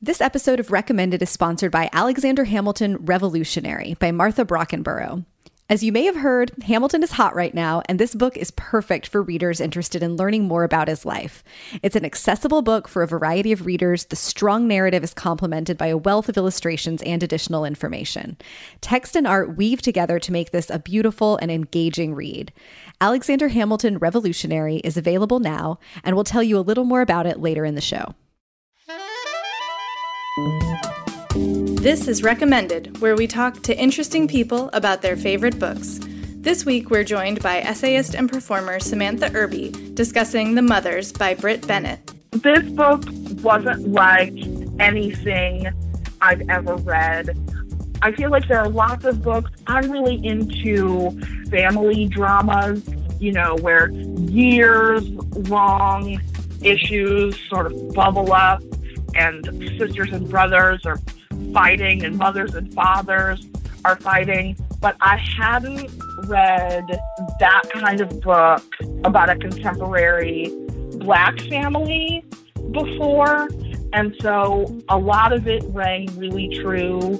This episode of Recommended is sponsored by Alexander Hamilton Revolutionary by Martha Brockenbrough. As you may have heard, Hamilton is hot right now, and this book is perfect for readers interested in learning more about his life. It's an accessible book for a variety of readers. The strong narrative is complemented by a wealth of illustrations and additional information. Text and art weave together to make this a beautiful and engaging read. Alexander Hamilton Revolutionary is available now, and we'll tell you a little more about it later in the show. This is Recommended, where we talk to interesting people about their favorite books. This week, we're joined by essayist and performer Samantha Irby discussing The Mothers by Brit Bennett. This book wasn't like anything I've ever read. I feel like there are lots of books. I'm really into family dramas, you know, where years long issues sort of bubble up and sisters and brothers are fighting and mothers and fathers are fighting. But I hadn't read that kind of book about a contemporary black family before. And so a lot of it rang really true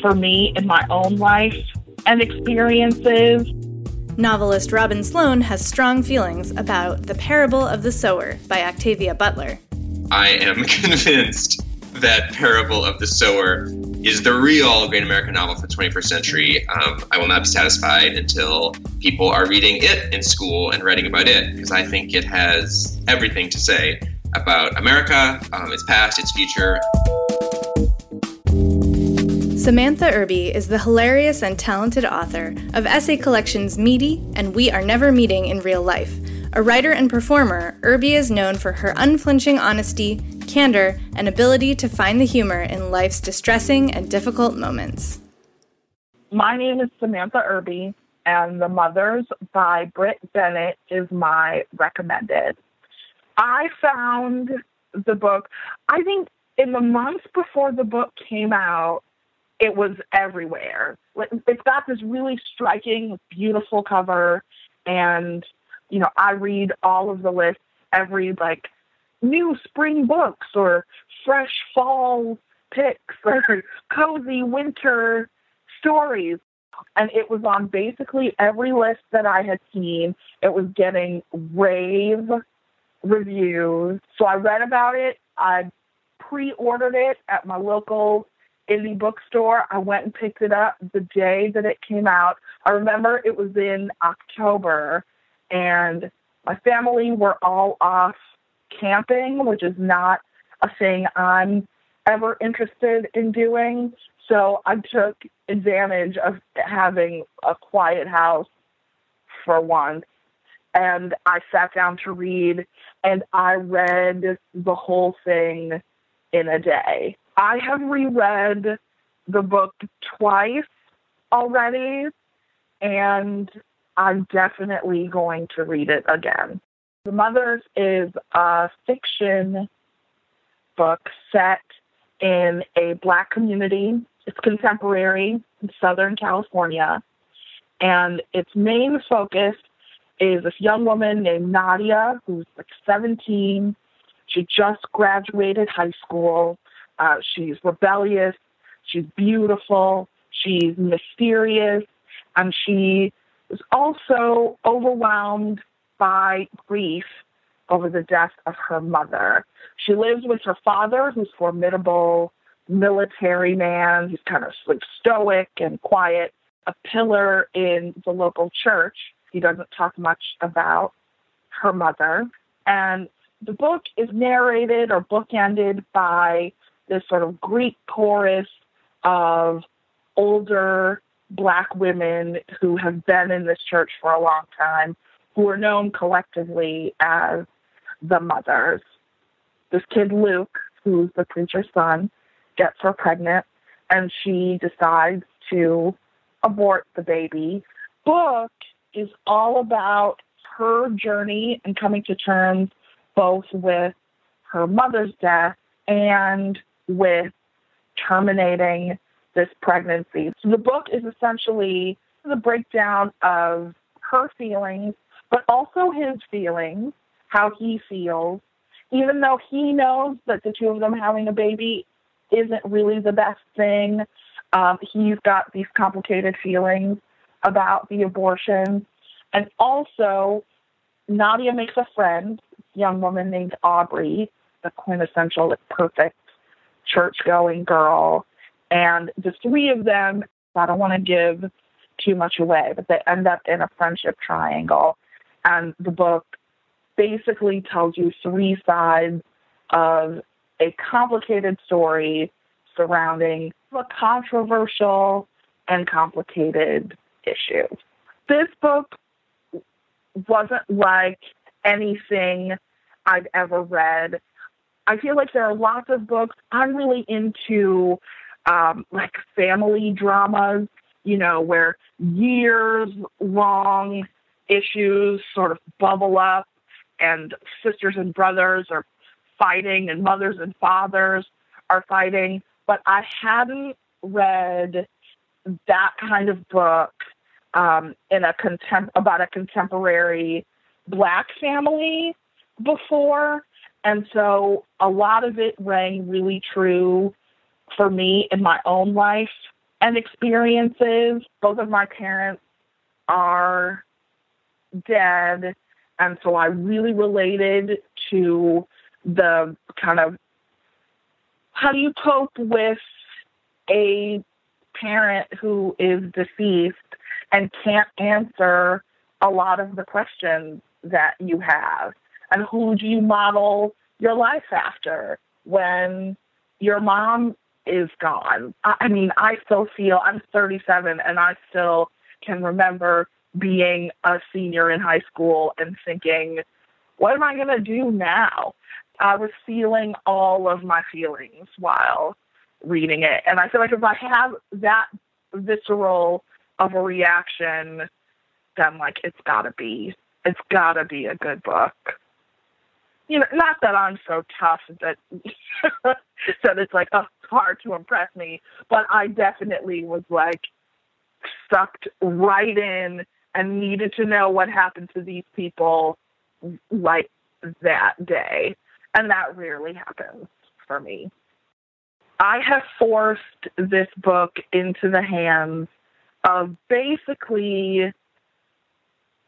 for me in my own life and experiences. Novelist Robin Sloan has strong feelings about The Parable of the Sower by Octavia Butler. I am convinced that Parable of the Sower is the real great American novel for the 21st century. Um, I will not be satisfied until people are reading it in school and writing about it, because I think it has everything to say about America, um, its past, its future. Samantha Irby is the hilarious and talented author of essay collections Meaty and We Are Never Meeting in Real Life. A writer and performer, Irby is known for her unflinching honesty, candor, and ability to find the humor in life's distressing and difficult moments. My name is Samantha Irby, and The Mothers by Brit Bennett is my recommended. I found the book, I think in the months before the book came out, it was everywhere. It's got this really striking, beautiful cover, and you know, I read all of the lists every like new spring books or fresh fall picks or cozy winter stories. And it was on basically every list that I had seen. It was getting rave reviews. So I read about it. I pre ordered it at my local indie bookstore. I went and picked it up the day that it came out. I remember it was in October and my family were all off camping, which is not a thing I'm ever interested in doing. So I took advantage of having a quiet house for once. And I sat down to read, and I read the whole thing in a day. I have reread the book twice already, and I'm definitely going to read it again. The Mothers is a fiction book set in a black community. It's contemporary in Southern California. And its main focus is this young woman named Nadia, who's like 17. She just graduated high school. Uh, she's rebellious. She's beautiful. She's mysterious. And she was also overwhelmed by grief over the death of her mother. She lives with her father, who's a formidable military man. He's kind of like stoic and quiet, a pillar in the local church. He doesn't talk much about her mother. And the book is narrated or bookended by this sort of Greek chorus of older black women who have been in this church for a long time, who are known collectively as the mothers. This kid, Luke, who's the preacher's son, gets her pregnant and she decides to abort the baby. Book is all about her journey and coming to terms both with her mother's death and with terminating this pregnancy. So the book is essentially the breakdown of her feelings, but also his feelings, how he feels. Even though he knows that the two of them having a baby isn't really the best thing. Um, he's got these complicated feelings about the abortion. And also, Nadia makes a friend, young woman named Aubrey, the quintessential perfect church going girl. And the three of them, I don't want to give too much away, but they end up in a friendship triangle. And the book basically tells you three sides of a complicated story surrounding a controversial and complicated issue. This book wasn't like anything I've ever read. I feel like there are lots of books. I'm really into um, like family dramas, you know, where years long issues sort of bubble up and sisters and brothers are fighting and mothers and fathers are fighting. But I hadn't read that kind of book um, in a contem- about a contemporary black family before. And so a lot of it rang really true for me in my own life and experiences. Both of my parents are dead. And so I really related to the kind of how do you cope with a parent who is deceased and can't answer a lot of the questions that you have? And who do you model your life after when your mom is gone? I mean, I still feel I'm 37 and I still can remember being a senior in high school and thinking, what am I going to do now? I was feeling all of my feelings while reading it. And I feel like if I have that visceral of a reaction, then like it's gotta be it's gotta be a good book. You know, not that I'm so tough that that it's like oh, hard to impress me, but I definitely was like sucked right in and needed to know what happened to these people like that day. And that rarely happens for me. I have forced this book into the hands of basically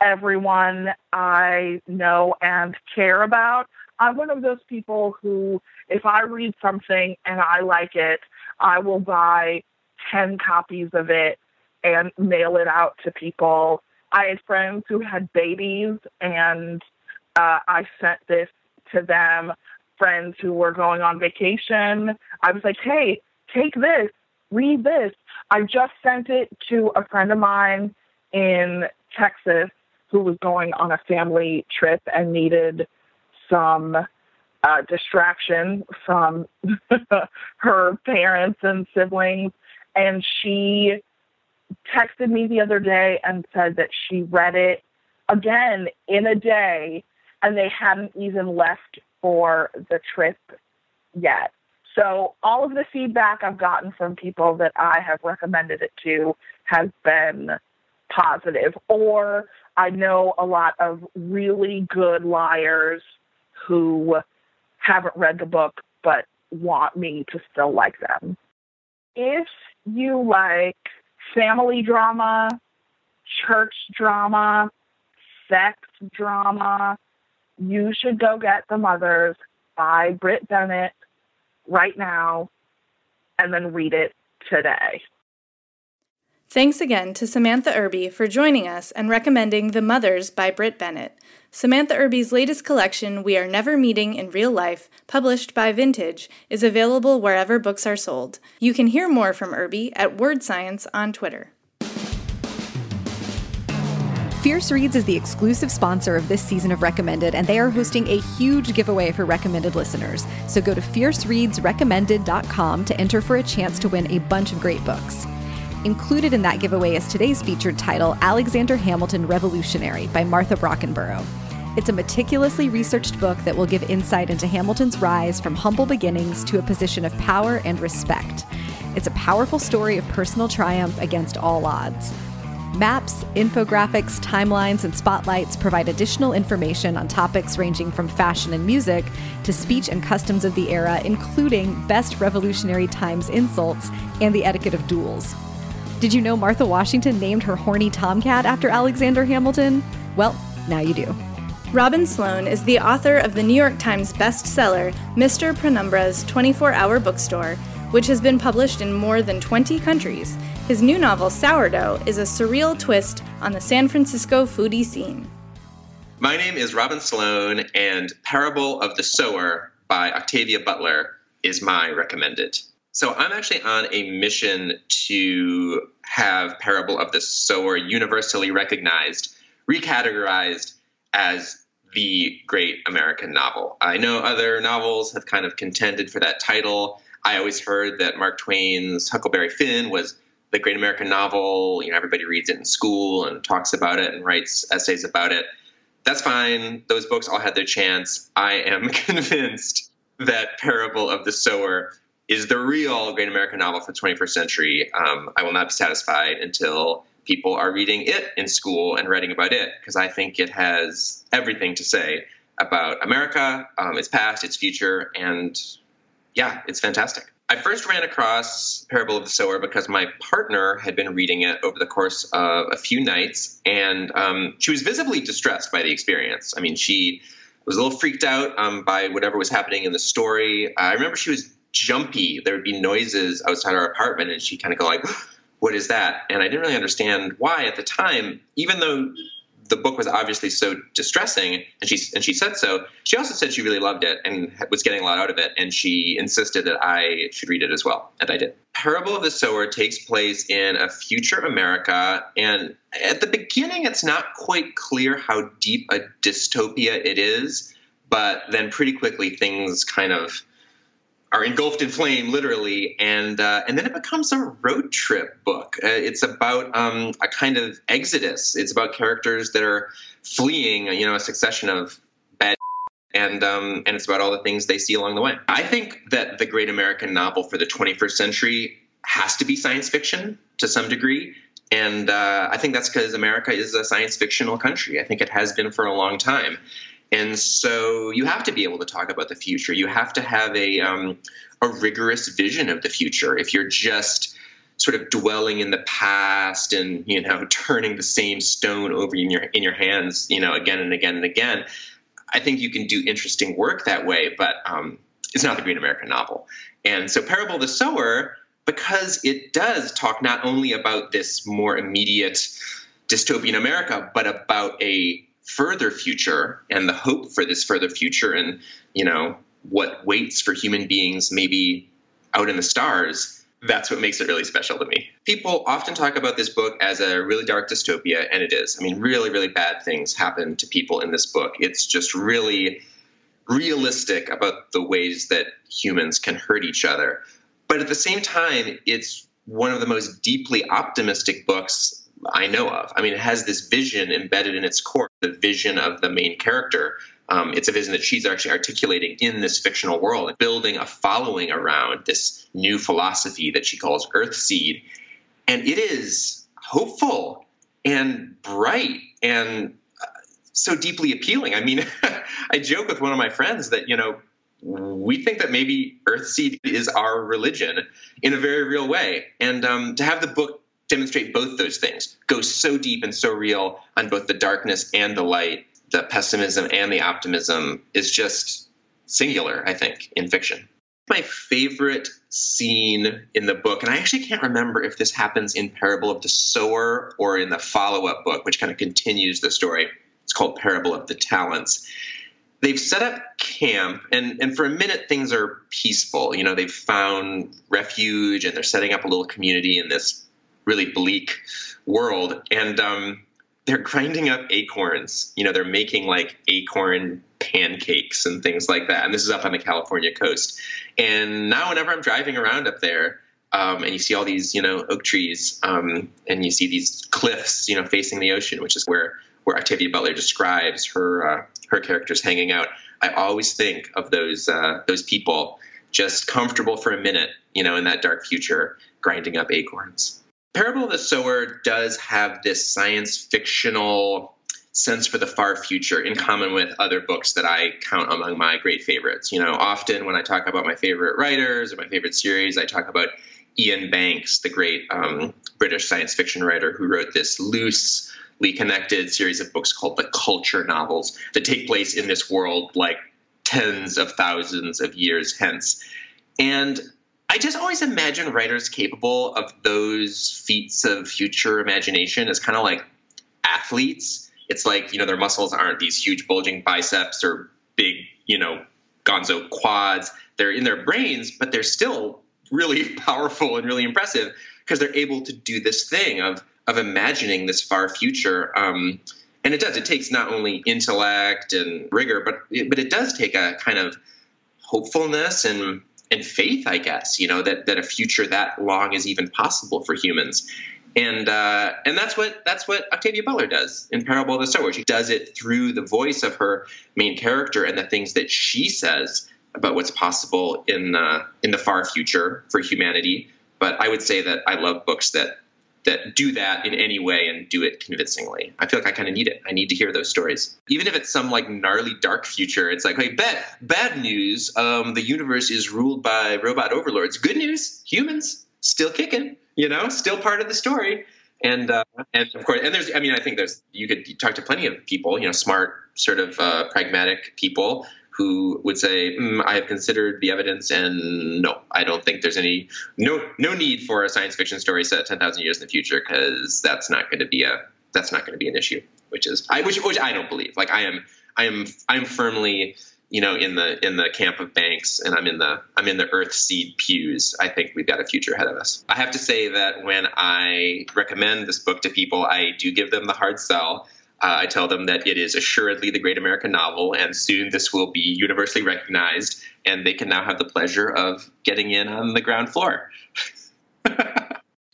everyone I know and care about. I'm one of those people who, if I read something and I like it, I will buy 10 copies of it and mail it out to people. I had friends who had babies, and uh, I sent this to them. Friends who were going on vacation, I was like, hey, take this, read this. I just sent it to a friend of mine in Texas who was going on a family trip and needed some uh, distraction from her parents and siblings. And she texted me the other day and said that she read it again in a day and they hadn't even left for the trip yet. So all of the feedback I've gotten from people that I have recommended it to has been positive. Or I know a lot of really good liars who haven't read the book but want me to still like them. If you like family drama, church drama, sex drama, you should go get The Mothers by Brit Bennett right now and then read it today. Thanks again to Samantha Irby for joining us and recommending The Mothers by Brit Bennett. Samantha Irby's latest collection, We Are Never Meeting in Real Life, published by Vintage, is available wherever books are sold. You can hear more from Irby at Word Science on Twitter. Fierce Reads is the exclusive sponsor of this season of Recommended, and they are hosting a huge giveaway for recommended listeners. So go to fiercereadsrecommended.com to enter for a chance to win a bunch of great books. Included in that giveaway is today's featured title, Alexander Hamilton Revolutionary by Martha Brockenbrough. It's a meticulously researched book that will give insight into Hamilton's rise from humble beginnings to a position of power and respect. It's a powerful story of personal triumph against all odds. Maps, infographics, timelines, and spotlights provide additional information on topics ranging from fashion and music to speech and customs of the era, including best revolutionary times insults and the etiquette of duels. Did you know Martha Washington named her horny tomcat after Alexander Hamilton? Well, now you do. Robin Sloan is the author of the New York Times bestseller, Mr. Penumbra's 24 Hour Bookstore, which has been published in more than 20 countries. His new novel, Sourdough, is a surreal twist on the San Francisco foodie scene. My name is Robin Sloan, and Parable of the Sower by Octavia Butler is my recommended. So I'm actually on a mission to have Parable of the Sower universally recognized, recategorized as the great American novel. I know other novels have kind of contended for that title. I always heard that Mark Twain's Huckleberry Finn was the great American novel. You know, everybody reads it in school and talks about it and writes essays about it. That's fine. Those books all had their chance. I am convinced that Parable of the Sower is the real great American novel for the 21st century. Um, I will not be satisfied until people are reading it in school and writing about it because I think it has everything to say about America, um, its past, its future, and yeah, it's fantastic. I first ran across Parable of the Sower because my partner had been reading it over the course of a few nights, and um, she was visibly distressed by the experience. I mean, she was a little freaked out um, by whatever was happening in the story. I remember she was jumpy. There would be noises outside our apartment, and she'd kind of go like, "What is that?" And I didn't really understand why at the time, even though the book was obviously so distressing, and she and she said so. She also said she really loved it and was getting a lot out of it, and she insisted that I should read it as well, and I did. Parable of the Sower takes place in a future America, and at the beginning, it's not quite clear how deep a dystopia it is, but then pretty quickly things kind of are engulfed in flame, literally, and uh, and then it becomes a road trip book. Uh, it's about um, a kind of exodus. It's about characters that are fleeing, you know, a succession of bad, and um, and it's about all the things they see along the way. I think that the great American novel for the 21st century has to be science fiction to some degree. And uh, I think that's because America is a science fictional country. I think it has been for a long time. And so you have to be able to talk about the future. You have to have a um, a rigorous vision of the future. If you're just sort of dwelling in the past and you know turning the same stone over in your in your hands, you know, again and again and again, I think you can do interesting work that way. But um, it's not the Green American novel. And so, Parable the Sower, because it does talk not only about this more immediate dystopian America, but about a further future and the hope for this further future and you know what waits for human beings maybe out in the stars that's what makes it really special to me. People often talk about this book as a really dark dystopia and it is. I mean really really bad things happen to people in this book. It's just really realistic about the ways that humans can hurt each other. But at the same time it's one of the most deeply optimistic books I know of. I mean, it has this vision embedded in its core, the vision of the main character. Um, it's a vision that she's actually articulating in this fictional world, building a following around this new philosophy that she calls Earthseed. And it is hopeful and bright and uh, so deeply appealing. I mean, I joke with one of my friends that, you know, we think that maybe Earthseed is our religion in a very real way. And um, to have the book demonstrate both those things, go so deep and so real on both the darkness and the light, the pessimism and the optimism is just singular, I think, in fiction. My favorite scene in the book, and I actually can't remember if this happens in Parable of the Sower or in the follow up book, which kind of continues the story. It's called Parable of the Talents. They've set up camp, and, and for a minute, things are peaceful. You know, they've found refuge and they're setting up a little community in this really bleak world. And um, they're grinding up acorns. You know, they're making like acorn pancakes and things like that. And this is up on the California coast. And now, whenever I'm driving around up there, um, and you see all these, you know, oak trees, um, and you see these cliffs, you know, facing the ocean, which is where where Octavia Butler describes her uh, her characters hanging out. I always think of those uh, those people just comfortable for a minute, you know, in that dark future, grinding up acorns. Parable of the Sower does have this science fictional sense for the far future in common with other books that I count among my great favorites. You know, often when I talk about my favorite writers or my favorite series, I talk about Iain Banks, the great um, British science fiction writer who wrote this loosely connected series of books called the Culture novels that take place in this world like tens of thousands of years hence. And I just always imagine writers capable of those feats of future imagination as kind of like athletes. It's like, you know, their muscles aren't these huge bulging biceps or big, you know, gonzo quads. They're in their brains, but they're still really powerful and really impressive because they're able to do this thing of of imagining this far future. Um, and it does. It takes not only intellect and rigor, but it, but it does take a kind of hopefulness and and faith, I guess. You know that that a future that long is even possible for humans. And uh, and that's what that's what Octavia Butler does in Parable of the Sower. She does it through the voice of her main character and the things that she says about what's possible in uh, in the far future for humanity. But I would say that I love books that that do that in any way and do it convincingly. I feel like I kind of need it. I need to hear those stories, even if it's some like gnarly dark future. It's like, hey, bad bad news. Um, the universe is ruled by robot overlords. Good news, humans still kicking. You know, still part of the story. And uh, and of course, and there's. I mean, I think there's. You could talk to plenty of people. You know, smart, sort of uh, pragmatic people who would say, mm, "I have considered the evidence, and no, I don't think there's any no no need for a science fiction story set ten thousand years in the future because that's not going to be a that's not going to be an issue." Which is I which which I don't believe. Like I am I am I'm firmly you know in the in the camp of banks and i'm in the i'm in the Earthseed pews i think we've got a future ahead of us i have to say that when i recommend this book to people i do give them the hard sell uh, I tell them that it is assuredly the great American novel, and soon this will be universally recognized, and they can now have the pleasure of getting in on the ground floor.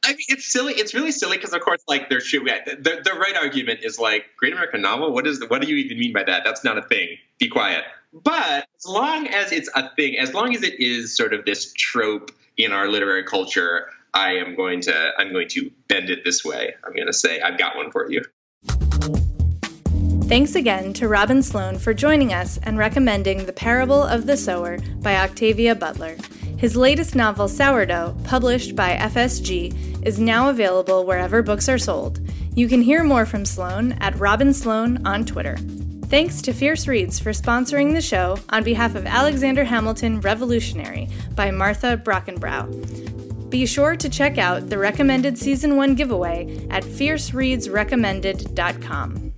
I mean, it's silly. It's really silly because, of course, like there should the, the right argument is like Great American Novel. What is the, what do you even mean by that? That's not a thing. Be quiet. But as long as it's a thing, as long as it is sort of this trope in our literary culture, I am going to I'm going to bend it this way. I'm going to say I've got one for you. Thanks again to Robin Sloan for joining us and recommending The Parable of the Sower by Octavia Butler. His latest novel, Sourdough, published by FSG, is now available wherever books are sold. You can hear more from Sloan at Robin Sloan on Twitter. Thanks to Fierce Reads for sponsoring the show on behalf of Alexander Hamilton Revolutionary by Martha Brockenbrough. Be sure to check out the recommended season 1 giveaway at fiercereadsrecommended.com.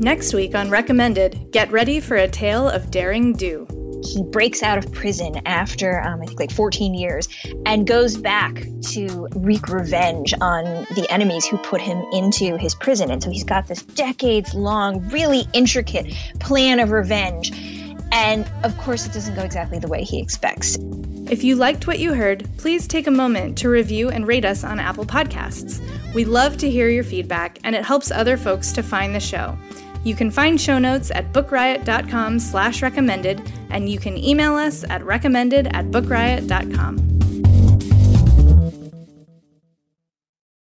Next week on Recommended, get ready for a tale of daring do. He breaks out of prison after, um, I think, like 14 years and goes back to wreak revenge on the enemies who put him into his prison. And so he's got this decades long, really intricate plan of revenge. And of course, it doesn't go exactly the way he expects. If you liked what you heard, please take a moment to review and rate us on Apple Podcasts. We love to hear your feedback, and it helps other folks to find the show. You can find show notes at bookriot.com slash recommended, and you can email us at recommended at bookriot.com.